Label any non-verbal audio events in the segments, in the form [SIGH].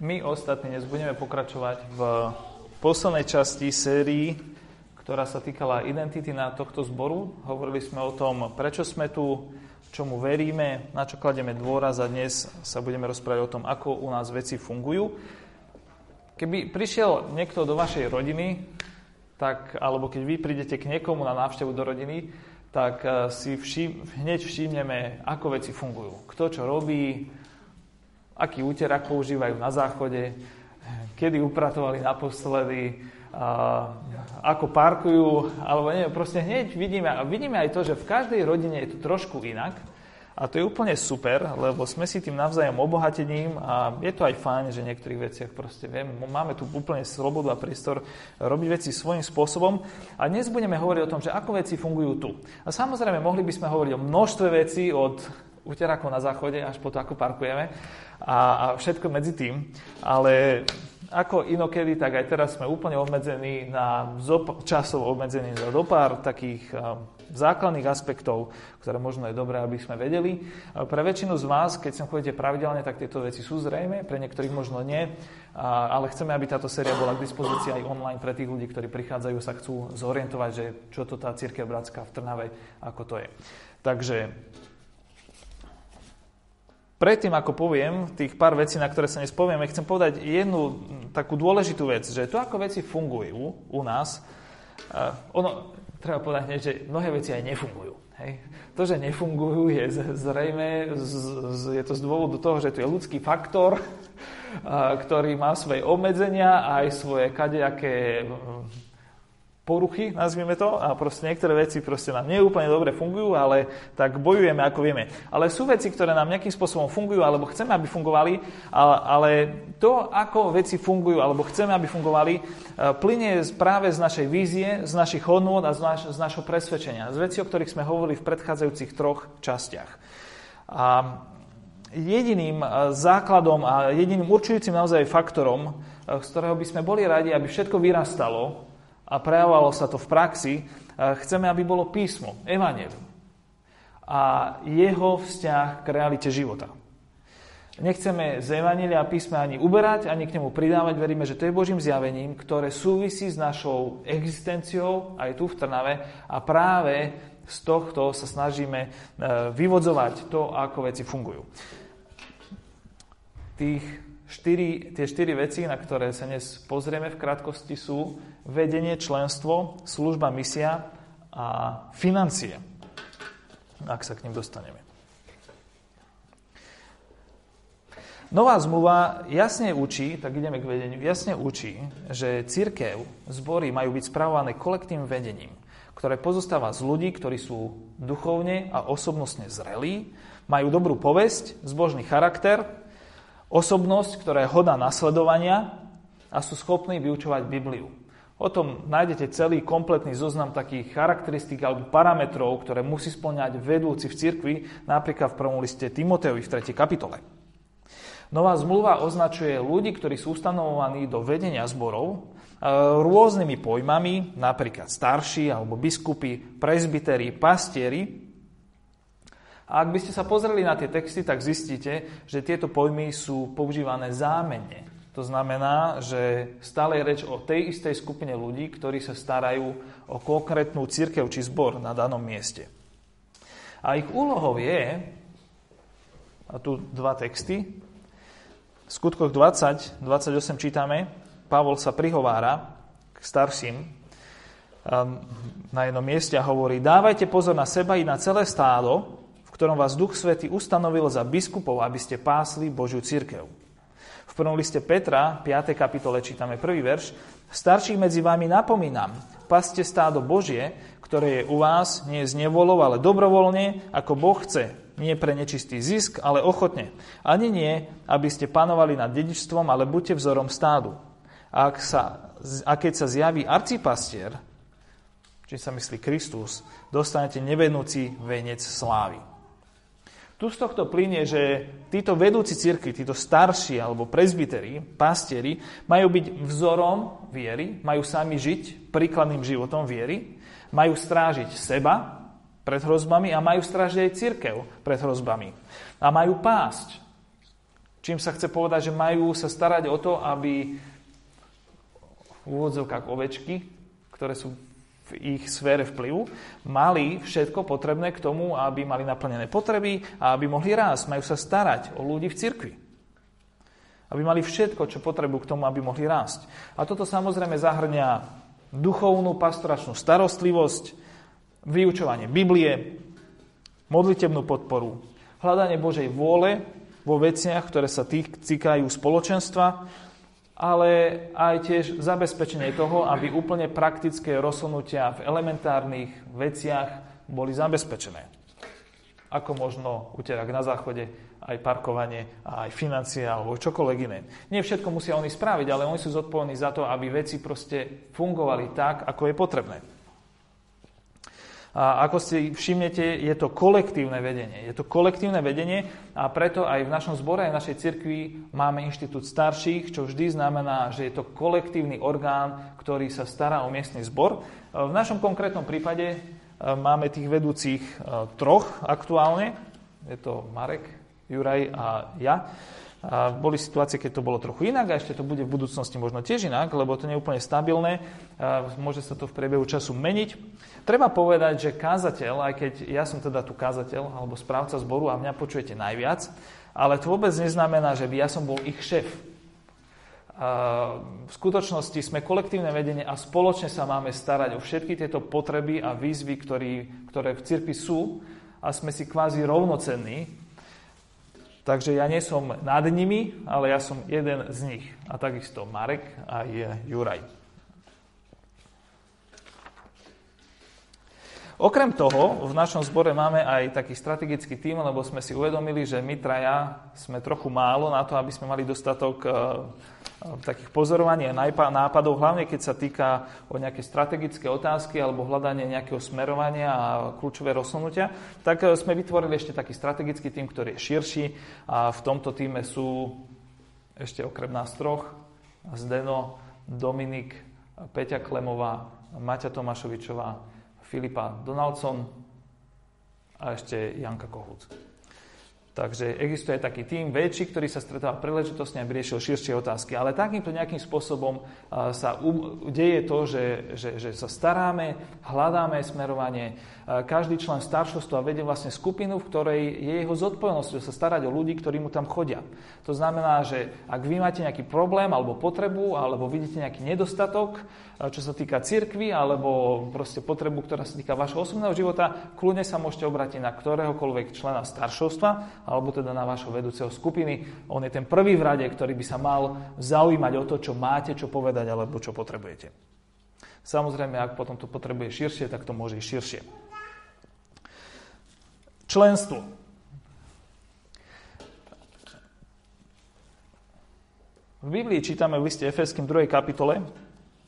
My ostatní dnes budeme pokračovať v poslednej časti sérii, ktorá sa týkala identity na tohto zboru. Hovorili sme o tom, prečo sme tu, čomu veríme, na čo kladieme dôraz a dnes sa budeme rozprávať o tom, ako u nás veci fungujú. Keby prišiel niekto do vašej rodiny, tak, alebo keď vy prídete k niekomu na návštevu do rodiny, tak eh, si všim, hneď všimneme, ako veci fungujú. Kto čo robí, aký úterak používajú na záchode, kedy upratovali naposledy, ako parkujú, alebo nie, proste hneď vidíme, a vidíme aj to, že v každej rodine je to trošku inak. A to je úplne super, lebo sme si tým navzájom obohatením a je to aj fajn, že v niektorých veciach proste vieme, máme tu úplne slobodu a priestor robiť veci svojím spôsobom. A dnes budeme hovoriť o tom, že ako veci fungujú tu. A samozrejme, mohli by sme hovoriť o množstve vecí od uterákov na záchode až po to, ako parkujeme a, a všetko medzi tým. Ale ako inokedy, tak aj teraz sme úplne obmedzení na zop- časov obmedzení na dopár takých um, základných aspektov, ktoré možno je dobré, aby sme vedeli. Pre väčšinu z vás, keď sem chodíte pravidelne, tak tieto veci sú zrejme, pre niektorých možno nie, ale chceme, aby táto séria bola k dispozícii aj online pre tých ľudí, ktorí prichádzajú, sa chcú zorientovať, že čo to tá církev bratská v Trnave, ako to je. Takže Predtým, ako poviem tých pár vecí, na ktoré sa dnes povieme, chcem povedať jednu takú dôležitú vec, že to, ako veci fungujú u nás, uh, ono, treba povedať, že mnohé veci aj nefungujú. Hej. To, že nefungujú, je zrejme, z, z, je to z dôvodu toho, že tu je ľudský faktor, uh, ktorý má svoje obmedzenia a aj svoje kadejaké poruchy, nazvime to, a proste niektoré veci proste nám neúplne dobre fungujú, ale tak bojujeme, ako vieme. Ale sú veci, ktoré nám nejakým spôsobom fungujú, alebo chceme, aby fungovali, ale to, ako veci fungujú, alebo chceme, aby fungovali, e, plinie práve z našej vízie, z našich hodnôt a z, naš, z našho presvedčenia. Z vecí, o ktorých sme hovorili v predchádzajúcich troch častiach. A jediným e, základom a jediným určujúcim naozaj faktorom, e, z ktorého by sme boli radi, aby všetko vyrastalo, a prejavovalo sa to v praxi, chceme, aby bolo písmo, evanelium a jeho vzťah k realite života. Nechceme z Evanília písma ani uberať, ani k nemu pridávať. Veríme, že to je Božím zjavením, ktoré súvisí s našou existenciou aj tu v Trnave a práve z tohto sa snažíme e, vyvodzovať to, ako veci fungujú. Tých štyri, tie štyri veci, na ktoré sa dnes pozrieme v krátkosti, sú vedenie, členstvo, služba, misia a financie, ak sa k ním dostaneme. Nová zmluva jasne učí, tak ideme k vedeniu, jasne učí, že církev, zbory majú byť spravované kolektívnym vedením, ktoré pozostáva z ľudí, ktorí sú duchovne a osobnostne zrelí, majú dobrú povesť, zbožný charakter, osobnosť, ktorá je hodná nasledovania a sú schopní vyučovať Bibliu. O tom nájdete celý kompletný zoznam takých charakteristík alebo parametrov, ktoré musí splňať vedúci v cirkvi, napríklad v prvom liste Timoteovi v 3. kapitole. Nová zmluva označuje ľudí, ktorí sú ustanovovaní do vedenia zborov e, rôznymi pojmami, napríklad starší alebo biskupy, prezbiteri, pastieri, a ak by ste sa pozreli na tie texty, tak zistíte, že tieto pojmy sú používané zámenne. To znamená, že stále je reč o tej istej skupine ľudí, ktorí sa starajú o konkrétnu církev či zbor na danom mieste. A ich úlohou je, a tu dva texty, v skutkoch 20, 28 čítame, Pavol sa prihovára k starším na jednom mieste a hovorí, dávajte pozor na seba i na celé stádo, ktorom vás Duch Svety ustanovil za biskupov, aby ste pásli Božiu církev. V prvom liste Petra, 5. kapitole, čítame prvý verš. Starších medzi vami napomínam, paste stádo Božie, ktoré je u vás nie z nevolov, ale dobrovoľne, ako Boh chce, nie pre nečistý zisk, ale ochotne. Ani nie, aby ste panovali nad dedičstvom, ale buďte vzorom stádu. Ak sa, a keď sa zjaví arcipastier, či sa myslí Kristus, dostanete nevenúci venec slávy. Tu z tohto plynie, že títo vedúci cirkvi, títo starší alebo prezbiteri, pastieri, majú byť vzorom viery, majú sami žiť príkladným životom viery, majú strážiť seba pred hrozbami a majú strážiť aj církev pred hrozbami. A majú pásť. Čím sa chce povedať, že majú sa starať o to, aby v úvodzovkách ovečky, ktoré sú v ich sfére vplyvu, mali všetko potrebné k tomu, aby mali naplnené potreby a aby mohli rásť. Majú sa starať o ľudí v cirkvi. Aby mali všetko, čo potrebujú k tomu, aby mohli rásť. A toto samozrejme zahrňa duchovnú pastoračnú starostlivosť, vyučovanie Biblie, modlitebnú podporu, hľadanie Božej vôle vo veciach, ktoré sa týkajú spoločenstva, ale aj tiež zabezpečenie toho, aby úplne praktické rozhodnutia v elementárnych veciach boli zabezpečené. Ako možno uterak na záchode, aj parkovanie, aj financie alebo čokoľvek iné. Nie všetko musia oni spraviť, ale oni sú zodpovední za to, aby veci proste fungovali tak, ako je potrebné. A ako si všimnete, je to kolektívne vedenie. Je to kolektívne vedenie a preto aj v našom zbore, aj v našej cirkvi máme inštitút starších, čo vždy znamená, že je to kolektívny orgán, ktorý sa stará o miestny zbor. V našom konkrétnom prípade e, máme tých vedúcich e, troch aktuálne. Je to Marek, Juraj a ja. A boli situácie, keď to bolo trochu inak a ešte to bude v budúcnosti možno tiež inak, lebo to nie je úplne stabilné. A môže sa to v priebehu času meniť. Treba povedať, že kázateľ, aj keď ja som teda tu kázateľ alebo správca zboru a mňa počujete najviac, ale to vôbec neznamená, že by ja som bol ich šéf. V skutočnosti sme kolektívne vedenie a spoločne sa máme starať o všetky tieto potreby a výzvy, ktorý, ktoré v cirkvi sú a sme si kvázi rovnocenní Takže ja nie som nad nimi, ale ja som jeden z nich. A takisto Marek a je Juraj. Okrem toho, v našom zbore máme aj taký strategický tým, lebo sme si uvedomili, že my traja sme trochu málo na to, aby sme mali dostatok eh, takých pozorovaní a nápadov, hlavne keď sa týka o nejaké strategické otázky alebo hľadanie nejakého smerovania a kľúčové rozhodnutia, tak e, sme vytvorili ešte taký strategický tým, ktorý je širší a v tomto týme sú ešte okrem nás troch Zdeno, Dominik, Peťa Klemová, Maťa Tomášovičová, Filipa Donaldson a ešte Janka Kohúc. Takže existuje taký tým väčší, ktorý sa stretáva príležitostne, aby riešil širšie otázky. Ale takýmto nejakým spôsobom sa um, deje to, že, že, že sa staráme, hľadáme smerovanie. Každý člen staršovstva vedie vlastne skupinu, v ktorej je jeho zodpovednosťou sa starať o ľudí, ktorí mu tam chodia. To znamená, že ak vy máte nejaký problém alebo potrebu, alebo vidíte nejaký nedostatok, čo sa týka cirkvy, alebo proste potrebu, ktorá sa týka vašho osobného života, kľudne sa môžete obrátiť na ktoréhokoľvek člena staršovstva, alebo teda na vašho vedúceho skupiny. On je ten prvý v rade, ktorý by sa mal zaujímať o to, čo máte, čo povedať alebo čo potrebujete. Samozrejme, ak potom to potrebuje širšie, tak to môže ísť širšie. Členstvo. V Biblii čítame v liste Efeským 2. kapitole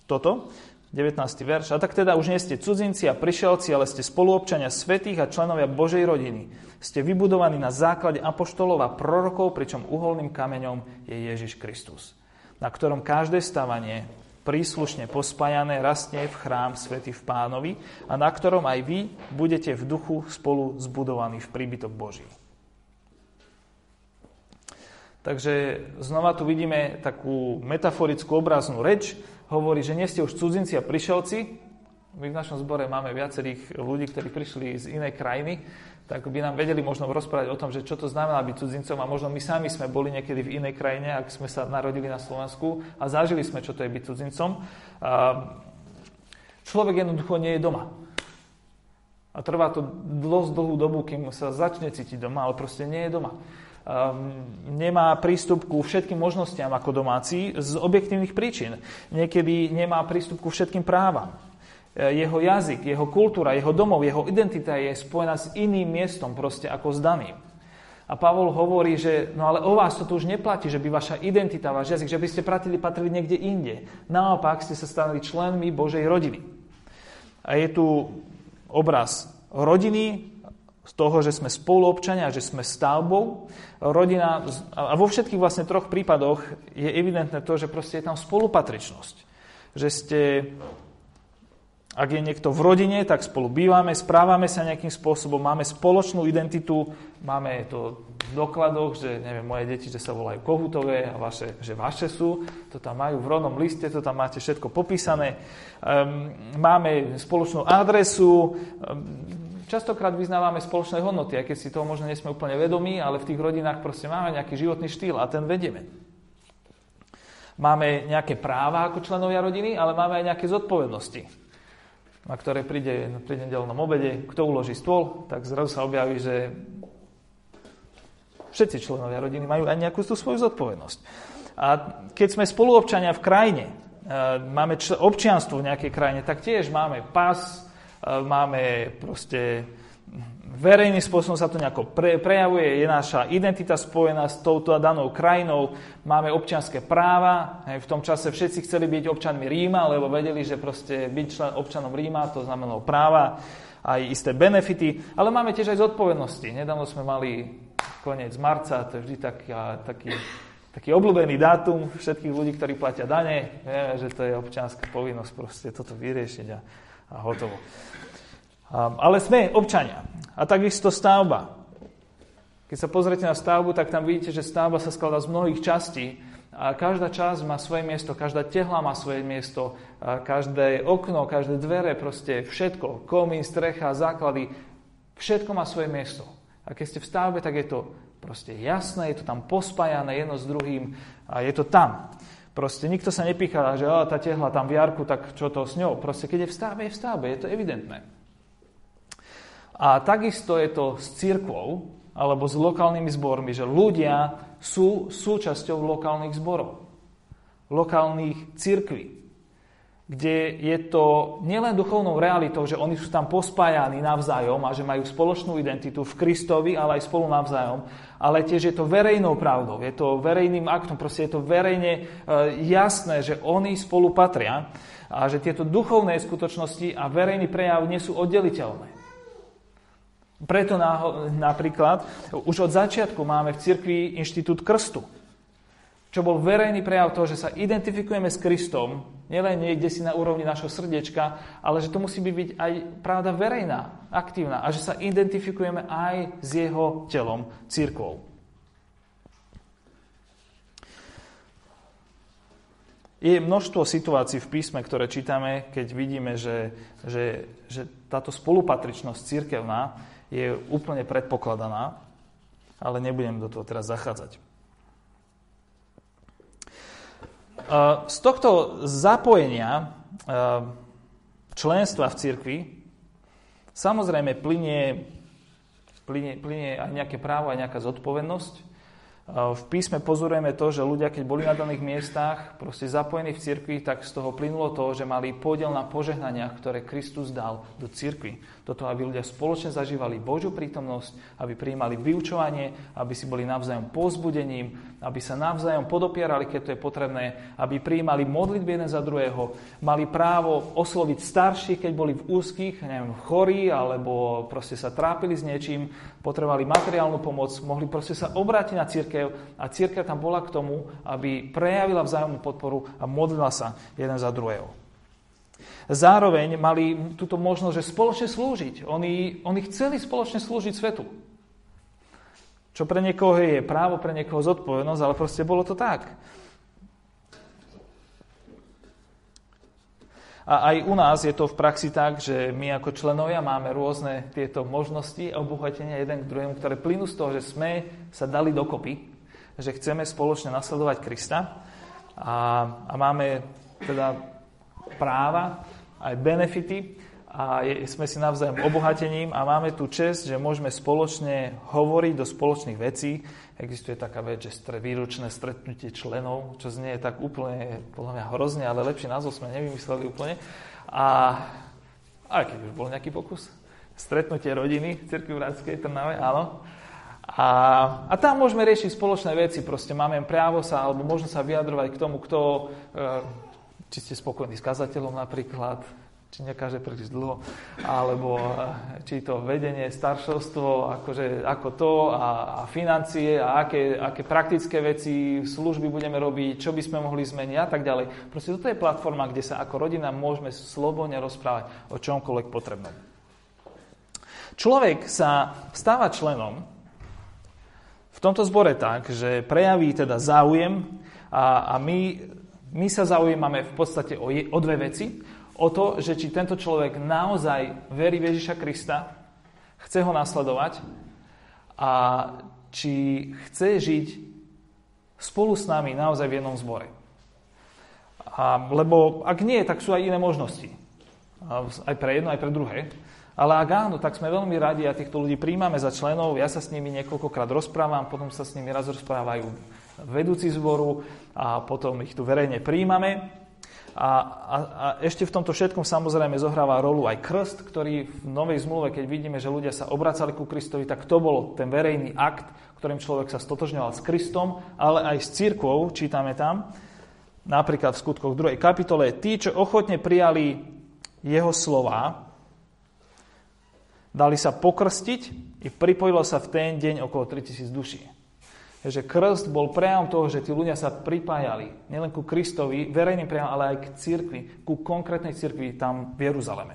toto. 19. verš. A tak teda už nie ste cudzinci a prišelci, ale ste spoluobčania svetých a členovia Božej rodiny. Ste vybudovaní na základe apoštolov a prorokov, pričom uholným kameňom je Ježiš Kristus, na ktorom každé stavanie príslušne pospájané rastne v chrám svety v pánovi a na ktorom aj vy budete v duchu spolu zbudovaní v príbytok Boží. Takže znova tu vidíme takú metaforickú obraznú reč, hovorí, že nie ste už cudzinci a prišelci. My v našom zbore máme viacerých ľudí, ktorí prišli z inej krajiny, tak by nám vedeli možno rozprávať o tom, že čo to znamená byť cudzincom a možno my sami sme boli niekedy v inej krajine, ak sme sa narodili na Slovensku a zažili sme, čo to je byť cudzincom. Človek jednoducho nie je doma. A trvá to dosť dlhú dobu, kým sa začne cítiť doma, ale proste nie je doma. Ehm, nemá prístup ku všetkým možnostiam ako domáci z objektívnych príčin. Niekedy nemá prístup ku všetkým právam. E, jeho jazyk, jeho kultúra, jeho domov, jeho identita je spojená s iným miestom proste ako s daným. A Pavol hovorí, že no ale o vás to tu už neplatí, že by vaša identita, váš jazyk, že by ste patrili, patrili niekde inde. Naopak ste sa stali členmi Božej rodiny. A je tu obraz rodiny, z toho, že sme spoluobčania, že sme stavbou. Rodina, a vo všetkých vlastne troch prípadoch je evidentné to, že proste je tam spolupatričnosť. Že ste Ak je niekto v rodine, tak spolu bývame, správame sa nejakým spôsobom, máme spoločnú identitu, máme to v dokladoch, že neviem, moje deti, že sa volajú Kohutové a vaše, že vaše sú, to tam majú v rodnom liste, to tam máte všetko popísané. Um, máme spoločnú adresu, um, častokrát vyznávame spoločné hodnoty, aj keď si toho možno nie sme úplne vedomí, ale v tých rodinách proste máme nejaký životný štýl a ten vedieme. Máme nejaké práva ako členovia rodiny, ale máme aj nejaké zodpovednosti na ktoré príde pri nedelnom obede, kto uloží stôl, tak zrazu sa objaví, že všetci členovia rodiny majú aj nejakú tú svoju zodpovednosť. A keď sme spoluobčania v krajine, e, máme občianstvo v nejakej krajine, tak tiež máme pas, máme proste verejným spôsobom sa to nejako pre, prejavuje, je naša identita spojená s touto danou krajinou, máme občianské práva, v tom čase všetci chceli byť občanmi Ríma, lebo vedeli, že proste byť člen, občanom Ríma to znamenalo práva, aj isté benefity, ale máme tiež aj zodpovednosti. Nedávno sme mali koniec marca, to je vždy taká, taký, taký obľúbený dátum všetkých ľudí, ktorí platia dane. Vieme, že to je občianská povinnosť proste toto vyriešiť a, a hotovo. Ale sme občania. A takisto stavba. Keď sa pozrete na stavbu, tak tam vidíte, že stavba sa skladá z mnohých častí. A každá časť má svoje miesto, každá tehla má svoje miesto, každé okno, každé dvere, proste všetko, komín, strecha, základy, všetko má svoje miesto. A keď ste v stavbe, tak je to proste jasné, je to tam pospájané jedno s druhým a je to tam. Proste nikto sa nepícha, že tá tehla tam v jarku, tak čo to s ňou. Proste keď je v stavbe, je v stavbe, je to evidentné. A takisto je to s církvou alebo s lokálnymi zbormi, že ľudia sú súčasťou lokálnych zborov, lokálnych církví, kde je to nielen duchovnou realitou, že oni sú tam pospájaní navzájom a že majú spoločnú identitu v Kristovi, ale aj spolu navzájom, ale tiež je to verejnou pravdou, je to verejným aktom, proste je to verejne e, jasné, že oni spolu patria a že tieto duchovné skutočnosti a verejný prejav nie sú oddeliteľné. Preto napríklad už od začiatku máme v cirkvi inštitút krstu, čo bol verejný prejav toho, že sa identifikujeme s Kristom, nielen niekde si na úrovni našho srdiečka, ale že to musí byť aj pravda verejná, aktívna a že sa identifikujeme aj s jeho telom, církvou. Je množstvo situácií v písme, ktoré čítame, keď vidíme, že, že, že táto spolupatričnosť církevná je úplne predpokladaná, ale nebudem do toho teraz zachádzať. Z tohto zapojenia členstva v cirkvi samozrejme plinie, plinie, plinie aj nejaké právo, aj nejaká zodpovednosť. V písme pozorujeme to, že ľudia, keď boli na daných miestach, proste zapojení v cirkvi, tak z toho plynulo to, že mali podiel na požehnaniach, ktoré Kristus dal do cirkvi. Toto, aby ľudia spoločne zažívali Božiu prítomnosť, aby prijímali vyučovanie, aby si boli navzájom pozbudením, aby sa navzájom podopierali, keď to je potrebné, aby prijímali modlitby jeden za druhého, mali právo osloviť starších, keď boli v úzkých, neviem, chorí, alebo proste sa trápili s niečím, potrebovali materiálnu pomoc, mohli proste sa obrátiť na církev a církev tam bola k tomu, aby prejavila vzájomnú podporu a modlila sa jeden za druhého. Zároveň mali túto možnosť, že spoločne slúžiť. Oni, oni chceli spoločne slúžiť svetu. Čo pre niekoho je právo, pre niekoho zodpovednosť, ale proste bolo to tak. A aj u nás je to v praxi tak, že my ako členovia máme rôzne tieto možnosti a obohatenia jeden k druhému, ktoré plynú z toho, že sme sa dali dokopy, že chceme spoločne nasledovať Krista. A, a máme teda práva, aj benefity a sme si navzájom obohatením a máme tu čest, že môžeme spoločne hovoriť do spoločných vecí. Existuje taká vec, že stre, výročné stretnutie členov, čo znie tak úplne, podľa mňa hrozne, ale lepší názov sme nevymysleli úplne. A aj keď už bol nejaký pokus, stretnutie rodiny v Cirkvi Vratskej Trnave, áno. A, a tam môžeme riešiť spoločné veci, proste máme právo sa, alebo možno sa vyjadrovať k tomu, kto, e, či ste spokojní s kazateľom napríklad, či nekáže príliš dlho, alebo eh, či to vedenie, staršovstvo, akože, ako to a, a financie a aké, aké praktické veci, služby budeme robiť, čo by sme mohli zmeniť a tak ďalej. Proste toto je platforma, kde sa ako rodina môžeme slobodne rozprávať o čomkoľvek potrebnom. Človek sa stáva členom v tomto zbore tak, že prejaví teda záujem a, a my, my sa zaujímame v podstate o, je, o dve veci o to, že či tento človek naozaj verí v Ježiša Krista, chce ho nasledovať a či chce žiť spolu s nami naozaj v jednom zbore. A, lebo ak nie, tak sú aj iné možnosti. Aj pre jedno, aj pre druhé. Ale ak áno, tak sme veľmi radi a týchto ľudí príjmame za členov. Ja sa s nimi niekoľkokrát rozprávam, potom sa s nimi raz rozprávajú vedúci zboru a potom ich tu verejne príjmame. A, a, a ešte v tomto všetkom samozrejme zohráva rolu aj krst, ktorý v Novej zmluve, keď vidíme, že ľudia sa obracali ku Kristovi, tak to bol ten verejný akt, ktorým človek sa stotožňoval s Kristom, ale aj s církvou, čítame tam, napríklad v skutkoch 2. kapitole, tí, čo ochotne prijali jeho slova, dali sa pokrstiť i pripojilo sa v ten deň okolo 3000 duší že krst bol prejavom toho, že tí ľudia sa pripájali nielen ku Kristovi, verejným prejavom, ale aj k cirkvi, ku konkrétnej cirkvi tam v Jeruzaleme.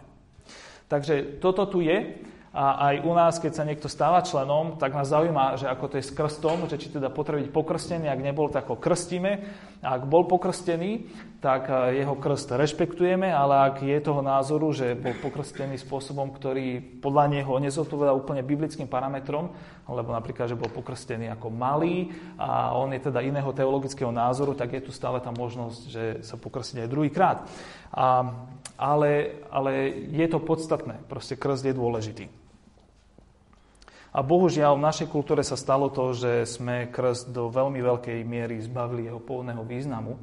Takže toto tu je a aj u nás, keď sa niekto stáva členom, tak nás zaujíma, že ako to je s krstom, že či teda potrebuje byť pokrstený, ak nebol, tak ho krstíme. Ak bol pokrstený, tak e, jeho krst rešpektujeme, ale ak je toho názoru, že bol pokrstený spôsobom, ktorý podľa neho nezodpovedá úplne biblickým parametrom, alebo napríklad, že bol pokrstený ako malý a on je teda iného teologického názoru, tak je tu stále tá možnosť, že sa pokrstiť aj druhýkrát. A, ale, ale je to podstatné, proste krst je dôležitý. A bohužiaľ v našej kultúre sa stalo to, že sme krst do veľmi veľkej miery zbavili jeho pôvodného významu.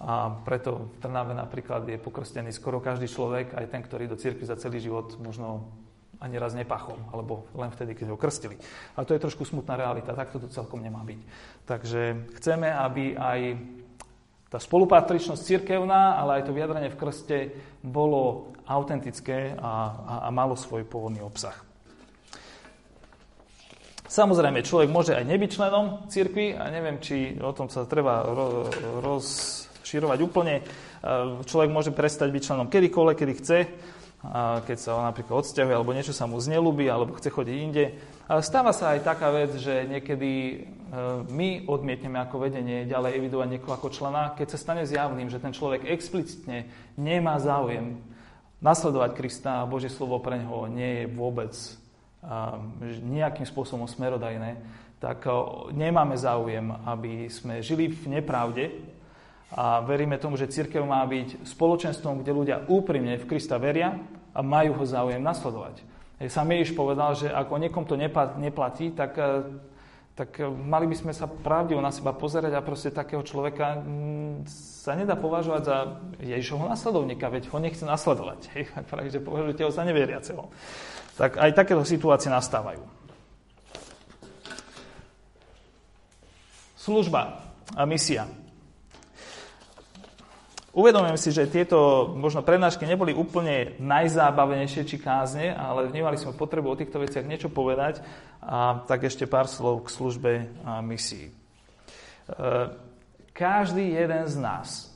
A preto v Trnave napríklad je pokrstený skoro každý človek, aj ten, ktorý do cirkvi za celý život možno ani raz nepachol, alebo len vtedy, keď ho krstili. A to je trošku smutná realita, tak to celkom nemá byť. Takže chceme, aby aj tá spolupatričnosť cirkevná, ale aj to vyjadranie v krste bolo autentické a, a, a malo svoj pôvodný obsah. Samozrejme, človek môže aj nebyť členom cirkvi a neviem, či o tom sa treba ro- rozširovať úplne. E, človek môže prestať byť členom kedykoľvek, kedy chce, keď sa on napríklad odsťahuje, alebo niečo sa mu znelúbi, alebo chce chodiť inde. Stáva sa aj taká vec, že niekedy e, my odmietneme ako vedenie ďalej evidovať niekoho ako člena, keď sa stane zjavným, že ten človek explicitne nemá záujem nasledovať Krista a Božie slovo pre neho nie je vôbec nejakým spôsobom smerodajné, tak nemáme záujem, aby sme žili v nepravde a veríme tomu, že církev má byť spoločenstvom, kde ľudia úprimne v Krista veria a majú ho záujem nasledovať. Sam Ježiš povedal, že ak o niekom to neplatí, tak, tak mali by sme sa pravdivo na seba pozerať a proste takého človeka sa nedá považovať za Ježišovho nasledovníka, veď ho nechce nasledovať. Hej, [LAUGHS] že považujete ho za neveriaceho tak aj takéto situácie nastávajú. Služba a misia. Uvedomujem si, že tieto možno prednášky neboli úplne najzábavnejšie či kázne, ale vnímali sme potrebu o týchto veciach niečo povedať a tak ešte pár slov k službe a misii. E, každý jeden z nás,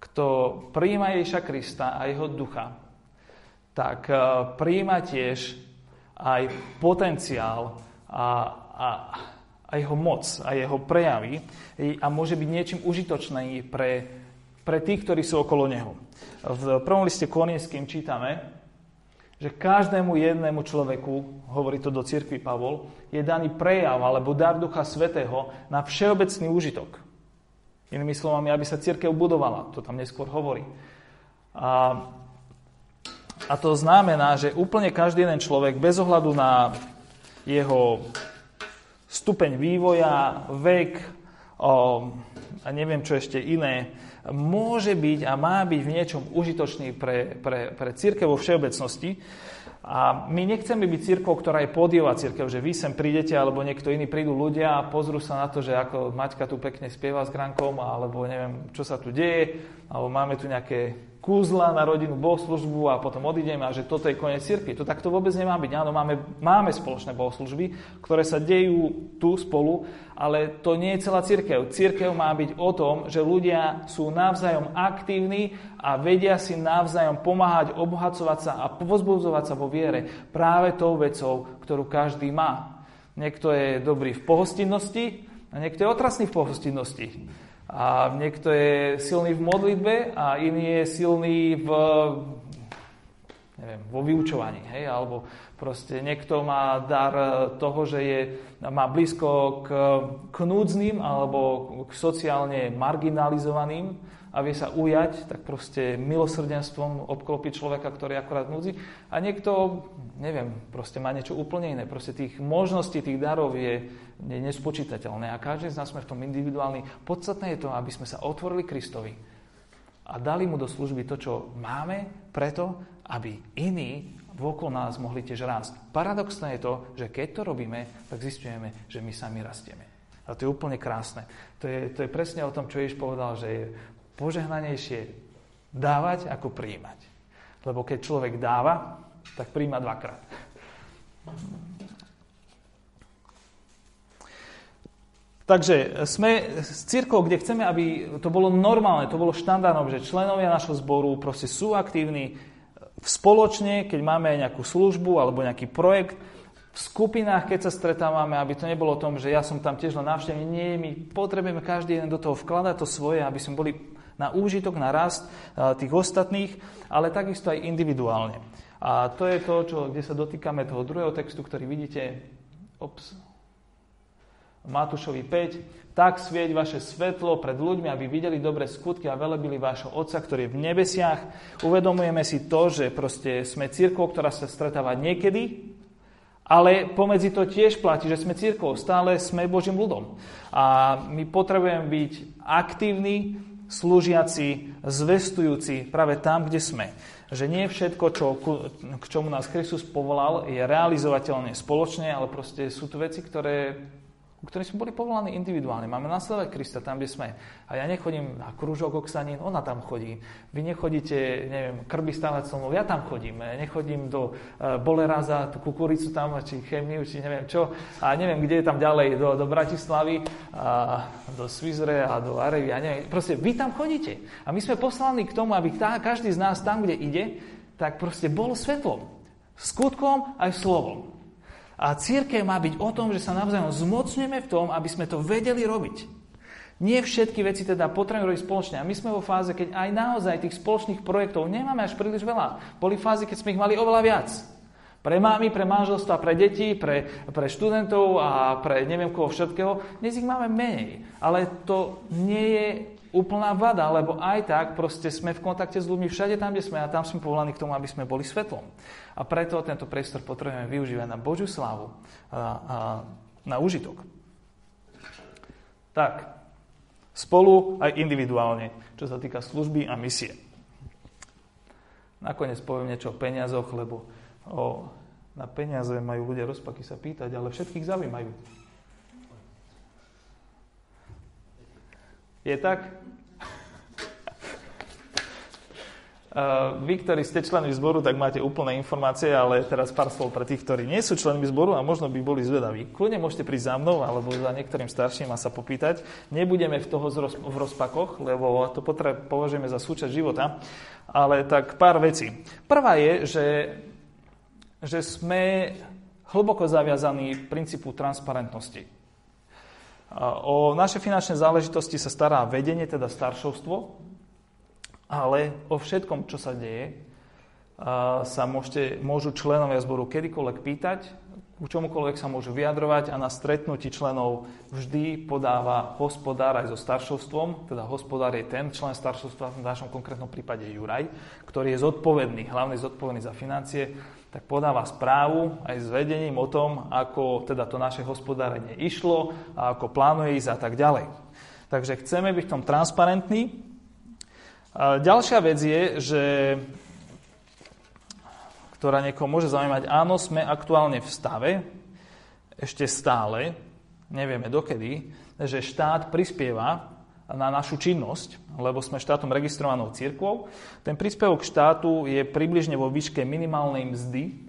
kto príjma Ježiša Krista a jeho ducha, tak eh, príjma tiež aj potenciál a, a, a jeho moc a jeho prejavy a môže byť niečím užitočný pre, pre tých, ktorí sú okolo neho. V prvom liste Korinským čítame, že každému jednému človeku, hovorí to do cirkvi Pavol, je daný prejav alebo dar Ducha Svetého na všeobecný úžitok. Inými slovami, aby sa církev budovala. To tam neskôr hovorí. A a to znamená, že úplne každý jeden človek, bez ohľadu na jeho stupeň vývoja, vek o, a neviem čo ešte iné, môže byť a má byť v niečom užitočný pre, pre, pre církev vo všeobecnosti. A my nechceme byť církvou, ktorá je podiová církev, že vy sem prídete, alebo niekto iný prídu ľudia a pozrú sa na to, že ako Maťka tu pekne spieva s Grankom, alebo neviem, čo sa tu deje, alebo máme tu nejaké kúzla na rodinu, bohoslužbu a potom odídeme a že toto je koniec cirkvi. To takto vôbec nemá byť. Áno, máme, máme spoločné bohoslužby, ktoré sa dejú tu spolu, ale to nie je celá cirkev. Cirkev má byť o tom, že ľudia sú navzájom aktívni a vedia si navzájom pomáhať, obohacovať sa a pozbudzovať sa vo viere práve tou vecou, ktorú každý má. Niekto je dobrý v pohostinnosti a niekto je otrasný v pohostinnosti. A niekto je silný v modlitbe a iný je silný v, neviem, vo vyučovaní. Hej? Alebo proste niekto má dar toho, že je, má blízko k, k núdznym alebo k sociálne marginalizovaným a vie sa ujať, tak proste milosrdenstvom obklopiť človeka, ktorý akorát núdzi. A niekto, neviem, proste má niečo úplne iné. Proste tých možností, tých darov je, je nespočítateľné. A každý z nás sme v tom individuálny. Podstatné je to, aby sme sa otvorili Kristovi a dali mu do služby to, čo máme, preto, aby iní vôkol nás mohli tiež rásť. Paradoxné je to, že keď to robíme, tak zistujeme, že my sami rastieme. A to je úplne krásne. To je, to je presne o tom, čo Ježiš povedal, že je požehnanejšie dávať ako príjmať. Lebo keď človek dáva, tak príjma dvakrát. Takže sme s církou, kde chceme, aby to bolo normálne, to bolo štandardom, že členovia našho zboru proste sú aktívni spoločne, keď máme nejakú službu alebo nejaký projekt, v skupinách, keď sa stretávame, aby to nebolo o tom, že ja som tam tiež len návštevný. Nie, my potrebujeme každý jeden do toho vkladať to svoje, aby sme boli na úžitok, na rast tých ostatných, ale takisto aj individuálne. A to je to, čo, kde sa dotýkame toho druhého textu, ktorý vidíte ops, Matúšovi 5. Tak svieť vaše svetlo pred ľuďmi, aby videli dobré skutky a velebili vášho Otca, ktorý je v nebesiach. Uvedomujeme si to, že proste sme církou, ktorá sa stretáva niekedy, ale pomedzi to tiež platí, že sme církou, stále sme Božím ľudom. A my potrebujeme byť aktívni, slúžiaci, zvestujúci práve tam, kde sme. Že nie všetko, čo, k čomu nás Kristus povolal, je realizovateľné spoločne, ale proste sú to veci, ktoré ku ktorým sme boli povolaní individuálne. Máme nasledovať Krista tam, kde sme. A ja nechodím na krúžok Oksanín, ona tam chodí. Vy nechodíte, neviem, krby stávať slnov, ja tam chodím. Nechodím do uh, Boleraza, tú kukuricu tam, či chemiu, či neviem čo. A neviem, kde je tam ďalej, do, do Bratislavy, a do Svizre a do Arevy. A neviem. Proste vy tam chodíte. A my sme poslaní k tomu, aby tá, každý z nás tam, kde ide, tak proste bol svetlom. Skutkom aj slovom. A církev má byť o tom, že sa navzájom zmocňujeme v tom, aby sme to vedeli robiť. Nie všetky veci teda potrebujeme robiť spoločne. A my sme vo fáze, keď aj naozaj tých spoločných projektov nemáme až príliš veľa. Boli fázy, keď sme ich mali oveľa viac. Pre mámy, pre manželstva, pre deti, pre, pre študentov a pre neviem koho všetkého. Dnes ich máme menej. Ale to nie je úplná vada, lebo aj tak proste sme v kontakte s ľuďmi všade tam, kde sme a tam sme povolaní k tomu, aby sme boli svetlom. A preto tento priestor potrebujeme využívať na Božiu slávu a, a na užitok. Tak, spolu aj individuálne, čo sa týka služby a misie. Nakoniec poviem niečo o peniazoch, lebo o, na peniaze majú ľudia rozpaky sa pýtať, ale všetkých zaujímajú. Je tak? [LAUGHS] Vy, ktorí ste členmi zboru, tak máte úplné informácie, ale teraz pár slov pre tých, ktorí nie sú členmi zboru a možno by boli zvedaví. Kľudne môžete prísť za mnou alebo za niektorým starším a sa popýtať. Nebudeme v toho v rozpakoch, lebo to považujeme za súčasť života, ale tak pár vecí. Prvá je, že, že sme hlboko zaviazaní princípu transparentnosti. O naše finančné záležitosti sa stará vedenie, teda staršovstvo, ale o všetkom, čo sa deje, sa môžete, môžu členovia zboru kedykoľvek pýtať, k čomukoľvek sa môžu vyjadrovať a na stretnutí členov vždy podáva hospodár aj so staršovstvom, teda hospodár je ten člen staršovstva, v našom konkrétnom prípade Juraj, ktorý je zodpovedný, hlavne zodpovedný za financie, tak podáva správu aj s vedením o tom, ako teda to naše hospodárenie išlo a ako plánuje ísť a tak ďalej. Takže chceme byť v tom transparentní, Ďalšia vec je, že ktorá niekoho môže zaujímať, áno, sme aktuálne v stave, ešte stále, nevieme dokedy, že štát prispieva na našu činnosť, lebo sme štátom registrovanou církvou. Ten príspevok štátu je približne vo výške minimálnej mzdy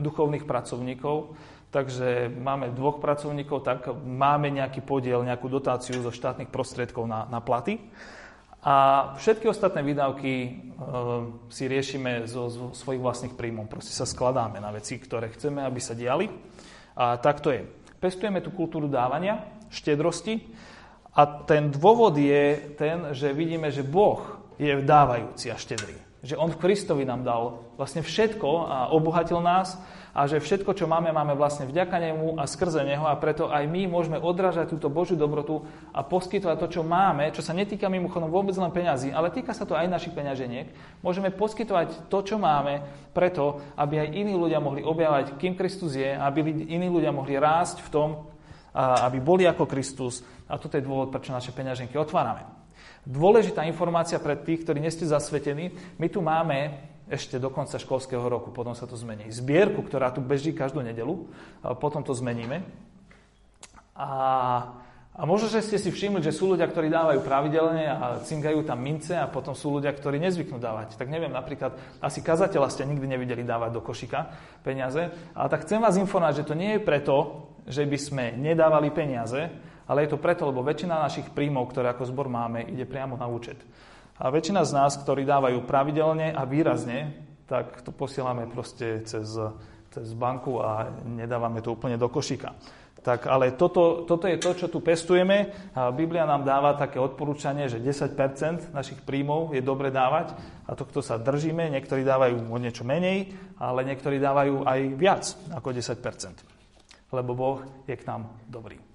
duchovných pracovníkov, takže máme dvoch pracovníkov, tak máme nejaký podiel, nejakú dotáciu zo štátnych prostriedkov na, na platy. A všetky ostatné výdavky e, si riešime zo, zo svojich vlastných príjmov. Proste sa skladáme na veci, ktoré chceme, aby sa diali. A tak to je. Pestujeme tú kultúru dávania, štedrosti. A ten dôvod je ten, že vidíme, že Boh je dávajúci a štedrý. Že On v Kristovi nám dal vlastne všetko a obohatil nás a že všetko, čo máme, máme vlastne vďaka nemu a skrze neho a preto aj my môžeme odrážať túto Božiu dobrotu a poskytovať to, čo máme, čo sa netýka mimochodom vôbec len peňazí, ale týka sa to aj našich peňaženiek. Môžeme poskytovať to, čo máme, preto, aby aj iní ľudia mohli objavať, kým Kristus je, aby iní ľudia mohli rásť v tom, aby boli ako Kristus. A toto je dôvod, prečo naše peňaženky otvárame. Dôležitá informácia pre tých, ktorí nie ste zasvetení. My tu máme ešte do konca školského roku, potom sa to zmení. Zbierku, ktorá tu beží každú nedelu, potom to zmeníme. A, a možno, že ste si všimli, že sú ľudia, ktorí dávajú pravidelne a cingajú tam mince a potom sú ľudia, ktorí nezvyknú dávať. Tak neviem, napríklad, asi kazateľa ste nikdy nevideli dávať do košika peniaze, ale tak chcem vás informovať, že to nie je preto, že by sme nedávali peniaze, ale je to preto, lebo väčšina našich príjmov, ktoré ako zbor máme, ide priamo na účet. A väčšina z nás, ktorí dávajú pravidelne a výrazne, tak to posielame proste cez, cez banku a nedávame to úplne do košika. Tak, ale toto, toto je to, čo tu pestujeme. A Biblia nám dáva také odporúčanie, že 10% našich príjmov je dobre dávať a tohto sa držíme. Niektorí dávajú o niečo menej, ale niektorí dávajú aj viac ako 10%. Lebo Boh je k nám dobrý.